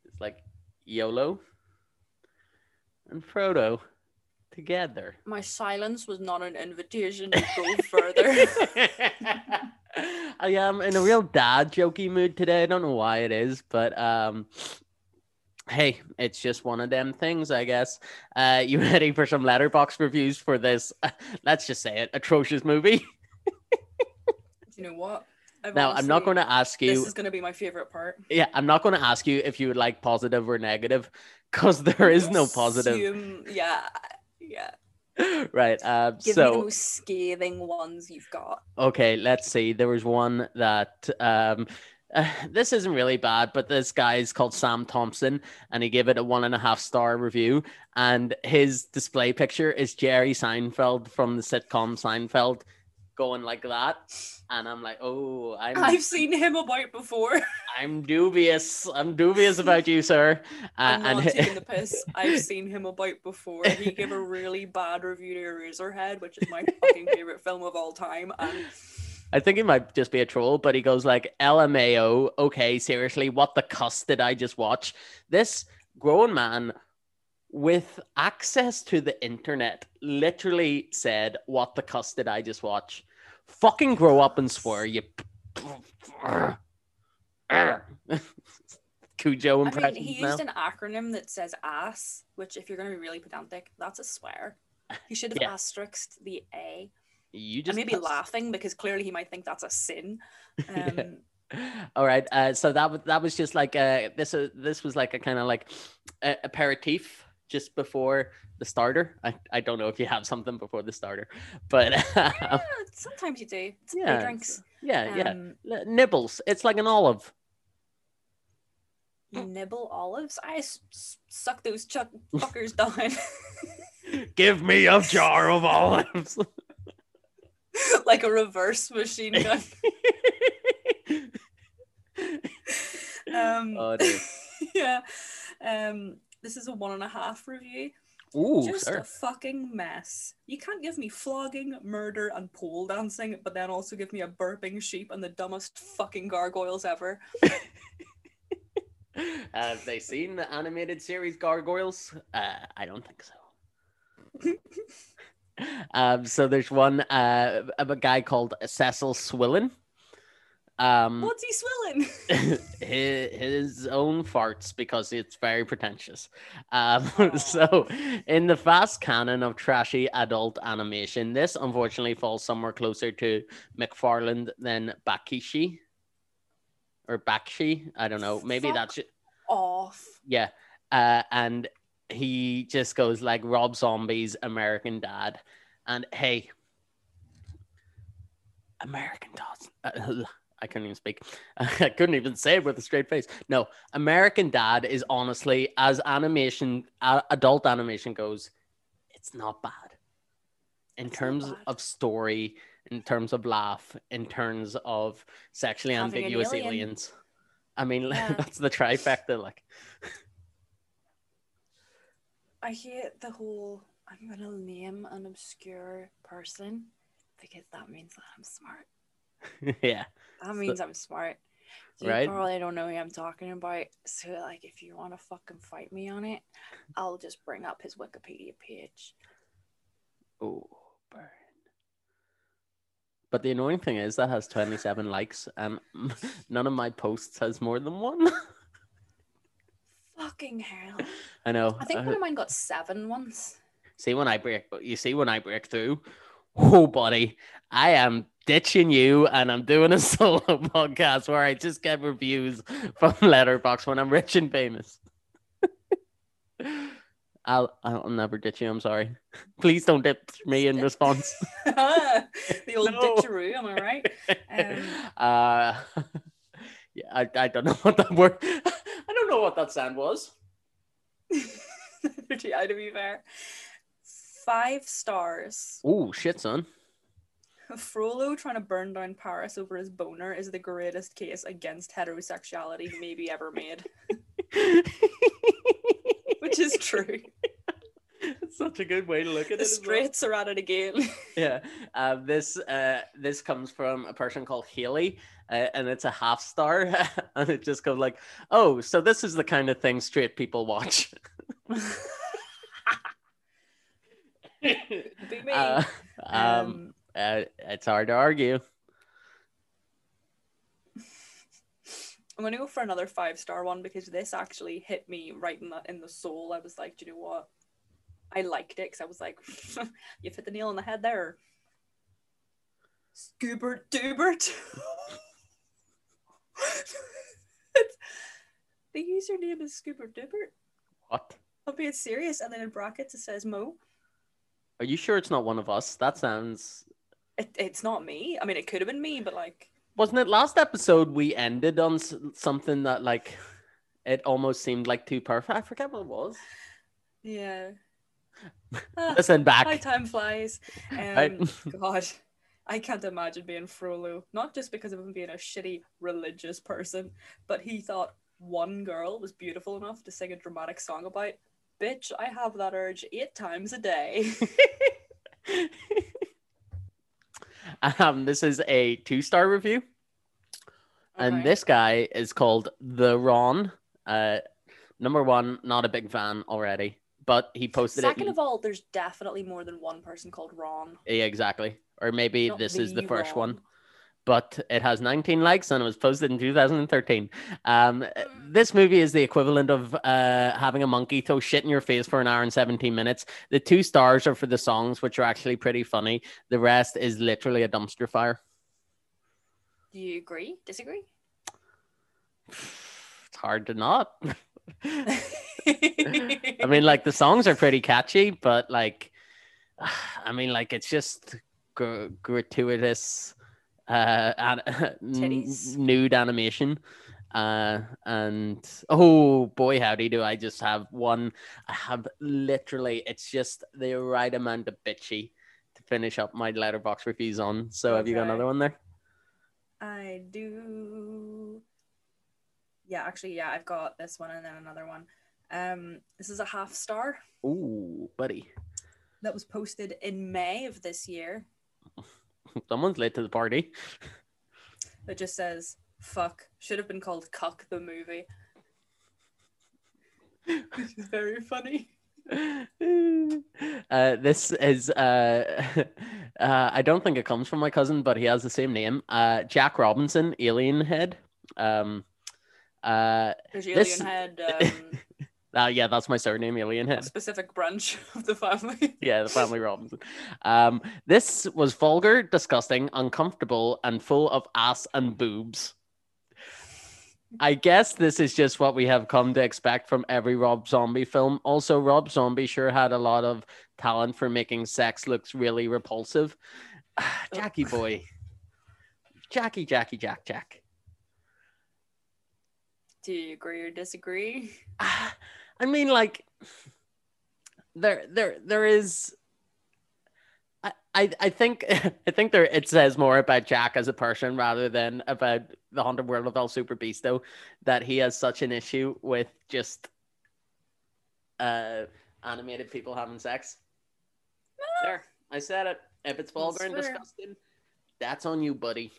Speaker 6: It's like YOLO and Frodo together.
Speaker 7: My silence was not an invitation to go further.
Speaker 6: I am in a real dad jokey mood today. I don't know why it is, but um hey, it's just one of them things, I guess. Uh you ready for some letterboxd reviews for this let's just say it, atrocious movie?
Speaker 7: you know what? I've
Speaker 6: now, I'm not going to ask you.
Speaker 7: This is going to be my favorite part.
Speaker 6: Yeah, I'm not going to ask you if you would like positive or negative because there is no positive.
Speaker 7: Assume- yeah, yeah.
Speaker 6: right. Uh,
Speaker 7: Give me the most scathing ones you've got.
Speaker 6: okay, let's see. There was one that um, uh, this isn't really bad, but this guy is called Sam Thompson, and he gave it a one and a half star review. And his display picture is Jerry Seinfeld from the sitcom Seinfeld, going like that. And I'm like, oh, I'm
Speaker 7: I've seen him about before.
Speaker 6: I'm dubious. I'm dubious about you, sir. Uh,
Speaker 7: I'm not
Speaker 6: and
Speaker 7: taking the piss. I've seen him about before. He gave a really bad review to Eraserhead, which is my fucking favorite film of all time. And
Speaker 6: I think he might just be a troll, but he goes like, LMAO, okay, seriously, what the cuss did I just watch? This grown man with access to the internet literally said, What the cuss did I just watch? Fucking grow up and swear, you. Cujo
Speaker 7: I mean, he
Speaker 6: now.
Speaker 7: used an acronym that says ass, which, if you're going to be really pedantic, that's a swear. He should have
Speaker 6: Yeah.
Speaker 7: asterisked the A.
Speaker 6: You just maybe
Speaker 7: laughing because clearly he might think that's a sin. Um,
Speaker 6: All right. Uh, so that was that was just like uh this uh, this was like a kind of like a aperitif just before the starter. I, I don't know if you have something before the starter, but
Speaker 7: yeah, sometimes you do. It's
Speaker 6: yeah,
Speaker 7: yeah, drinks.
Speaker 6: yeah, yeah.
Speaker 7: Um,
Speaker 6: L- Nibbles. It's like an olive.
Speaker 7: Nibble olives. I s- suck those chuck fuckers down
Speaker 6: Give me a jar of olives.
Speaker 7: like a reverse machine gun. Um,
Speaker 6: oh, dear.
Speaker 7: yeah. Um, this is a one and a half review.
Speaker 6: Ooh,
Speaker 7: Just
Speaker 6: sir.
Speaker 7: a fucking mess. You can't give me flogging, murder, and pole dancing, but then also give me a burping sheep and the dumbest fucking gargoyles ever.
Speaker 6: Have they seen the animated series Gargoyles? Uh, I don't think so. um, so there's one uh, of a guy called Cecil Swillen. Um,
Speaker 7: What's he swilling?
Speaker 6: his, his own farts because it's very pretentious. Um, so, in the fast canon of trashy adult animation, this unfortunately falls somewhere closer to MacFarlane than Bakishi or Bakshi. I don't know. Maybe
Speaker 7: Fuck
Speaker 6: that's.
Speaker 7: Off.
Speaker 6: Yeah. Uh, and he just goes like Rob Zombie's American Dad. And hey, American Dad. I couldn't even speak. I couldn't even say it with a straight face. No, American Dad is honestly, as animation, adult animation goes, it's not bad. In
Speaker 7: It's
Speaker 6: terms
Speaker 7: bad.
Speaker 6: of story, in terms of laugh, in terms of sexually
Speaker 7: Having
Speaker 6: ambiguous
Speaker 7: alien.
Speaker 6: aliens. I mean,
Speaker 7: Yeah.
Speaker 6: that's the trifecta. Like,
Speaker 7: I hate the whole I'm gonna name an obscure person because that means that I'm smart.
Speaker 6: yeah.
Speaker 7: That means I'm smart. So
Speaker 6: Right.
Speaker 7: You probably don't know who I'm talking about. So like if you want to fucking fight me on it, I'll just bring up his Wikipedia page.
Speaker 6: Oh, burn. But the annoying thing is that has 27 likes, and none of my posts has more than one.
Speaker 7: Fucking hell.
Speaker 6: I know.
Speaker 7: I think
Speaker 6: uh,
Speaker 7: one of mine got seven once.
Speaker 6: see when I break, you see when I break through. Oh, buddy, I am ditching you, and I'm doing a solo podcast where I just get reviews from Letterboxd when I'm rich and famous. I'll I'll never ditch you. I'm sorry. Please don't ditch me in response.
Speaker 7: the old
Speaker 6: No.
Speaker 7: ditcheroo, am I right? Um,
Speaker 6: uh, yeah, I, I don't know what that word. I don't know what that sound was.
Speaker 7: to be fair. Five stars.
Speaker 6: Oh shit, son.
Speaker 7: Frollo trying to burn down Paris over his boner is the greatest case against heterosexuality maybe ever made, which is true.
Speaker 6: It's such a good way to look at
Speaker 7: The
Speaker 6: it. as well.
Speaker 7: are at it again.
Speaker 6: Yeah. Uh, this uh, this comes from a person called Haley, uh, and it's a half star, and it just goes like, "Oh, so this is the kind of thing straight people watch."
Speaker 7: Be me.
Speaker 6: Uh, it's hard to argue.
Speaker 7: I'm gonna go for another five star one because this actually hit me right in the in the soul. I was like, do you know what? I liked it because I was like, you've hit the nail on the head there. Scoobert Dubert. The username is Scoobert Dubert.
Speaker 6: What?
Speaker 7: I'm being serious, and then in brackets it says Mo.
Speaker 6: Are you sure it's not one of us? That sounds.
Speaker 7: It, it's not me. I mean, it could have been me, but like,
Speaker 6: Wasn't it last episode we ended on s- something that like it almost seemed like too perfect? I forget what it was.
Speaker 7: Yeah. Ah,
Speaker 6: Listen back.
Speaker 7: How time flies. Um,
Speaker 6: Right.
Speaker 7: God, I can't imagine being Frollo. Not just because of him being a shitty religious person, but he thought one girl was beautiful enough to sing a dramatic song about. Bitch, I have that urge eight times a day.
Speaker 6: Um, this is a two-star review, and
Speaker 7: Okay.
Speaker 6: this guy is called the Ron. Uh, number one, not a big fan already, but he posted
Speaker 7: Second
Speaker 6: it.
Speaker 7: of all, there's definitely more than one person called Ron.
Speaker 6: yeah, exactly, or maybe
Speaker 7: Not
Speaker 6: this is the first one. But it has 19 likes and it was posted in 2013. Um,
Speaker 7: Mm.
Speaker 6: this movie is the equivalent of uh, having a monkey throw shit in your face for an hour and 17 minutes. The two stars are for the songs, which are actually pretty funny. The rest is literally a dumpster fire.
Speaker 7: Do you agree? Disagree?
Speaker 6: It's hard to not. I mean, like the songs are pretty catchy, but like, I mean, like it's just gr- gratuitous, uh, an- nude animation. Uh, and oh boy, howdy, do I just have one? I have literally, it's just the right amount of bitchy to finish up my letterboxd reviews on. So, have you got another one there?
Speaker 7: I do. Yeah, actually, yeah, I've got this one and then another one. Um, this is a half star
Speaker 6: Ooh, buddy,
Speaker 7: that was posted in May of this year.
Speaker 6: someone's late to the party.
Speaker 7: That just says "fuck" should have been called "cuck" the movie, which is very funny.
Speaker 6: uh, this is uh, uh, I don't think it comes from my cousin, but he has the same name. Uh, Jack Robinson, Alien Head. Um, uh,
Speaker 7: There's
Speaker 6: This-
Speaker 7: Alien Head, um,
Speaker 6: uh, yeah, that's my surname, Alien
Speaker 7: a specific branch of the family.
Speaker 6: Yeah, the family Robinson. Um, this was vulgar, disgusting, uncomfortable, and full of ass and boobs. I guess this is just what we have come to expect from every Rob Zombie film. Also, Rob Zombie sure had a lot of talent for making sex looks really repulsive. Jackie boy. Jackie, Jackie, Jack, Jack.
Speaker 7: Do you agree or disagree?
Speaker 6: Ah, I mean, like, there, there, there is. I, I, I think, I think there. It says more about Jack as a person rather than about the haunted world of El Super Beasto, that he has such an issue with just, uh, animated people having sex. There, I said it. If it's vulgar and disgusting, that's on you, buddy.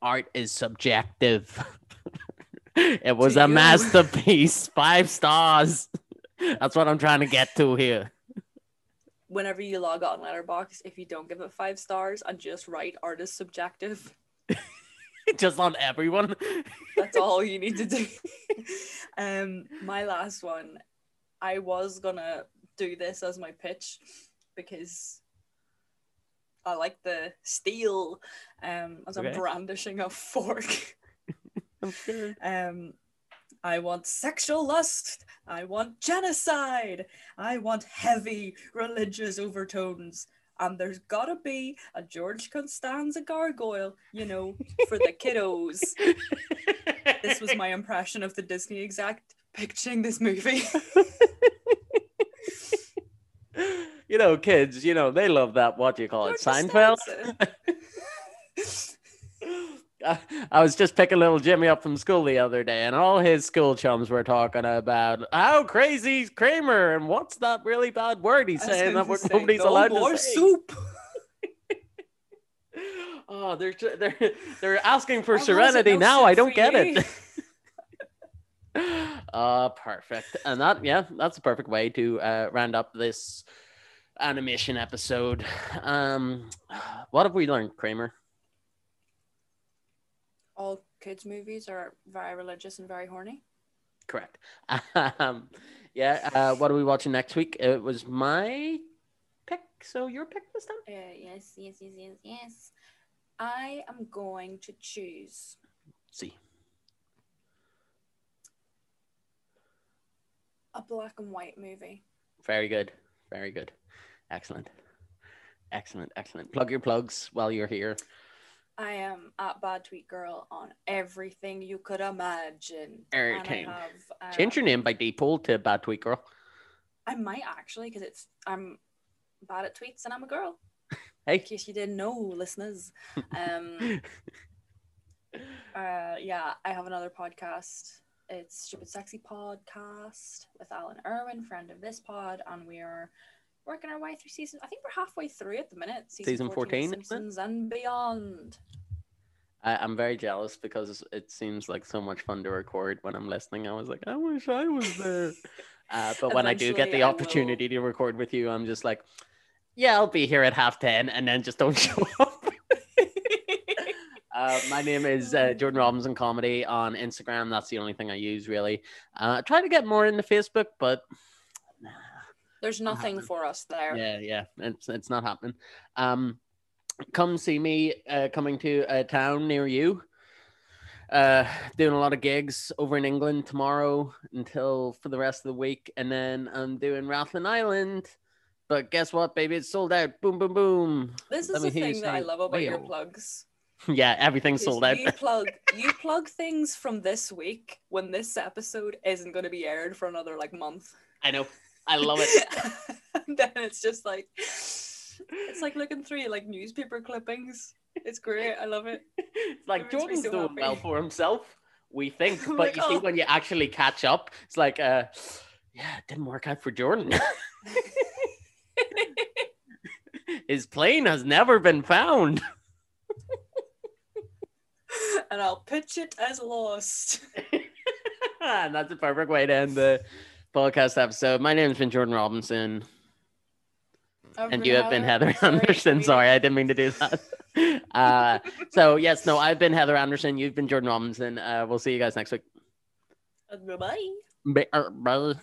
Speaker 6: Art is subjective. it was a masterpiece. Five stars. That's what I'm trying to get to here.
Speaker 7: Whenever you log on Letterboxd, if you don't give it five stars and just write artist subjective,"
Speaker 6: Just on everyone.
Speaker 7: That's all you need to do. um, my last one, I was gonna do this as my pitch because I like the steel. Um, as
Speaker 6: Okay.
Speaker 7: I'm brandishing a fork.
Speaker 6: I'm sure.
Speaker 7: Um, I want sexual lust. I want genocide. I want heavy religious overtones. And there's gotta be a George Costanza gargoyle, you know, for the kiddos. this was my impression of the Disney exact pitching this movie.
Speaker 6: you know, kids, you know, they love that. What do you call it? Seinfeld? I, was just picking little Jimmy up from school the other day, and all his school chums were talking about how crazy Kramer and what's that really bad word he's saying that
Speaker 7: say,
Speaker 6: nobody's
Speaker 7: no
Speaker 6: allowed
Speaker 7: more
Speaker 6: to say.
Speaker 7: soup.
Speaker 6: Oh, they're they're they're asking for serenity
Speaker 7: no
Speaker 6: now. I don't get it. Uh, perfect. And that, yeah, that's a perfect way to uh, round up this animation episode. Um, what have we learned, Kramer?
Speaker 7: All kids' movies are very religious and very horny.
Speaker 6: Correct. Um, yeah. Uh, what are we watching next week? It was my pick, so your pick this time.
Speaker 7: Uh, yes, yes, yes, yes, yes. I am going to choose
Speaker 6: see.
Speaker 7: a black and white movie.
Speaker 6: Very good. Very good. Excellent. Excellent. Excellent. Plug your plugs while you're here.
Speaker 7: I am at Bad Tweet Girl on everything you could imagine.
Speaker 6: Everything.
Speaker 7: And I have, uh,
Speaker 6: Change your name by default to Bad Tweet Girl.
Speaker 7: I might actually, because it's I'm bad at tweets and I'm a girl.
Speaker 6: Hey.
Speaker 7: In case you didn't know, listeners. Um, uh, yeah, I have another podcast. It's Stupid Sexy Podcast with Alan Irwin, friend of this pod, and we are working our way through season. I think we're halfway through at the minute.
Speaker 6: Season 14,
Speaker 7: of
Speaker 6: isn't it?
Speaker 7: Simpsons and beyond.
Speaker 6: I, I'm very jealous because it seems like so much fun to record when I'm listening. I was like, I wish I was there. Uh, but when I do get the opportunity to record with you, I'm just like, yeah, I'll be here at half 10 and then just don't show up. Uh, my name is uh, Jordan Robinson Comedy on Instagram. That's the only thing I use, really. Uh, I try to get more into Facebook, but
Speaker 7: There's nothing for us there.
Speaker 6: yeah, yeah, it's it's not happening. Um, come see me uh, coming to a town near you. Uh, doing a lot of gigs over in England tomorrow until for the rest of the week, and then I'm doing Rathlin Island. But guess what, baby? It's sold out. Boom, boom, boom.
Speaker 7: This
Speaker 6: Let
Speaker 7: is the thing that I love about your plugs.
Speaker 6: yeah, everything's sold out.
Speaker 7: You plug you plug things from this week when this episode isn't going to be aired for another like month.
Speaker 6: I know. I love it.
Speaker 7: and then it's just like it's like looking through like newspaper clippings. It's great. I love it.
Speaker 6: It's like
Speaker 7: It
Speaker 6: Jordan's
Speaker 7: so
Speaker 6: doing
Speaker 7: happy.
Speaker 6: well for himself. We think,
Speaker 7: I'm
Speaker 6: but
Speaker 7: like,
Speaker 6: you see,
Speaker 7: "Oh."
Speaker 6: when you actually catch up, it's like, uh, yeah, it didn't work out for Jordan. His plane has never been found.
Speaker 7: and I'll pitch it as lost.
Speaker 6: and that's a perfect way to end the podcast episode. My name's been Jordan Robinson, and you have been Heather
Speaker 7: Sorry,
Speaker 6: Anderson. Sorry, I didn't mean to do that. Uh, so yes, no, I've been Heather Anderson. You've been Jordan Robinson. Uh, we'll see you guys next week.
Speaker 7: Bye bye.
Speaker 6: Bye.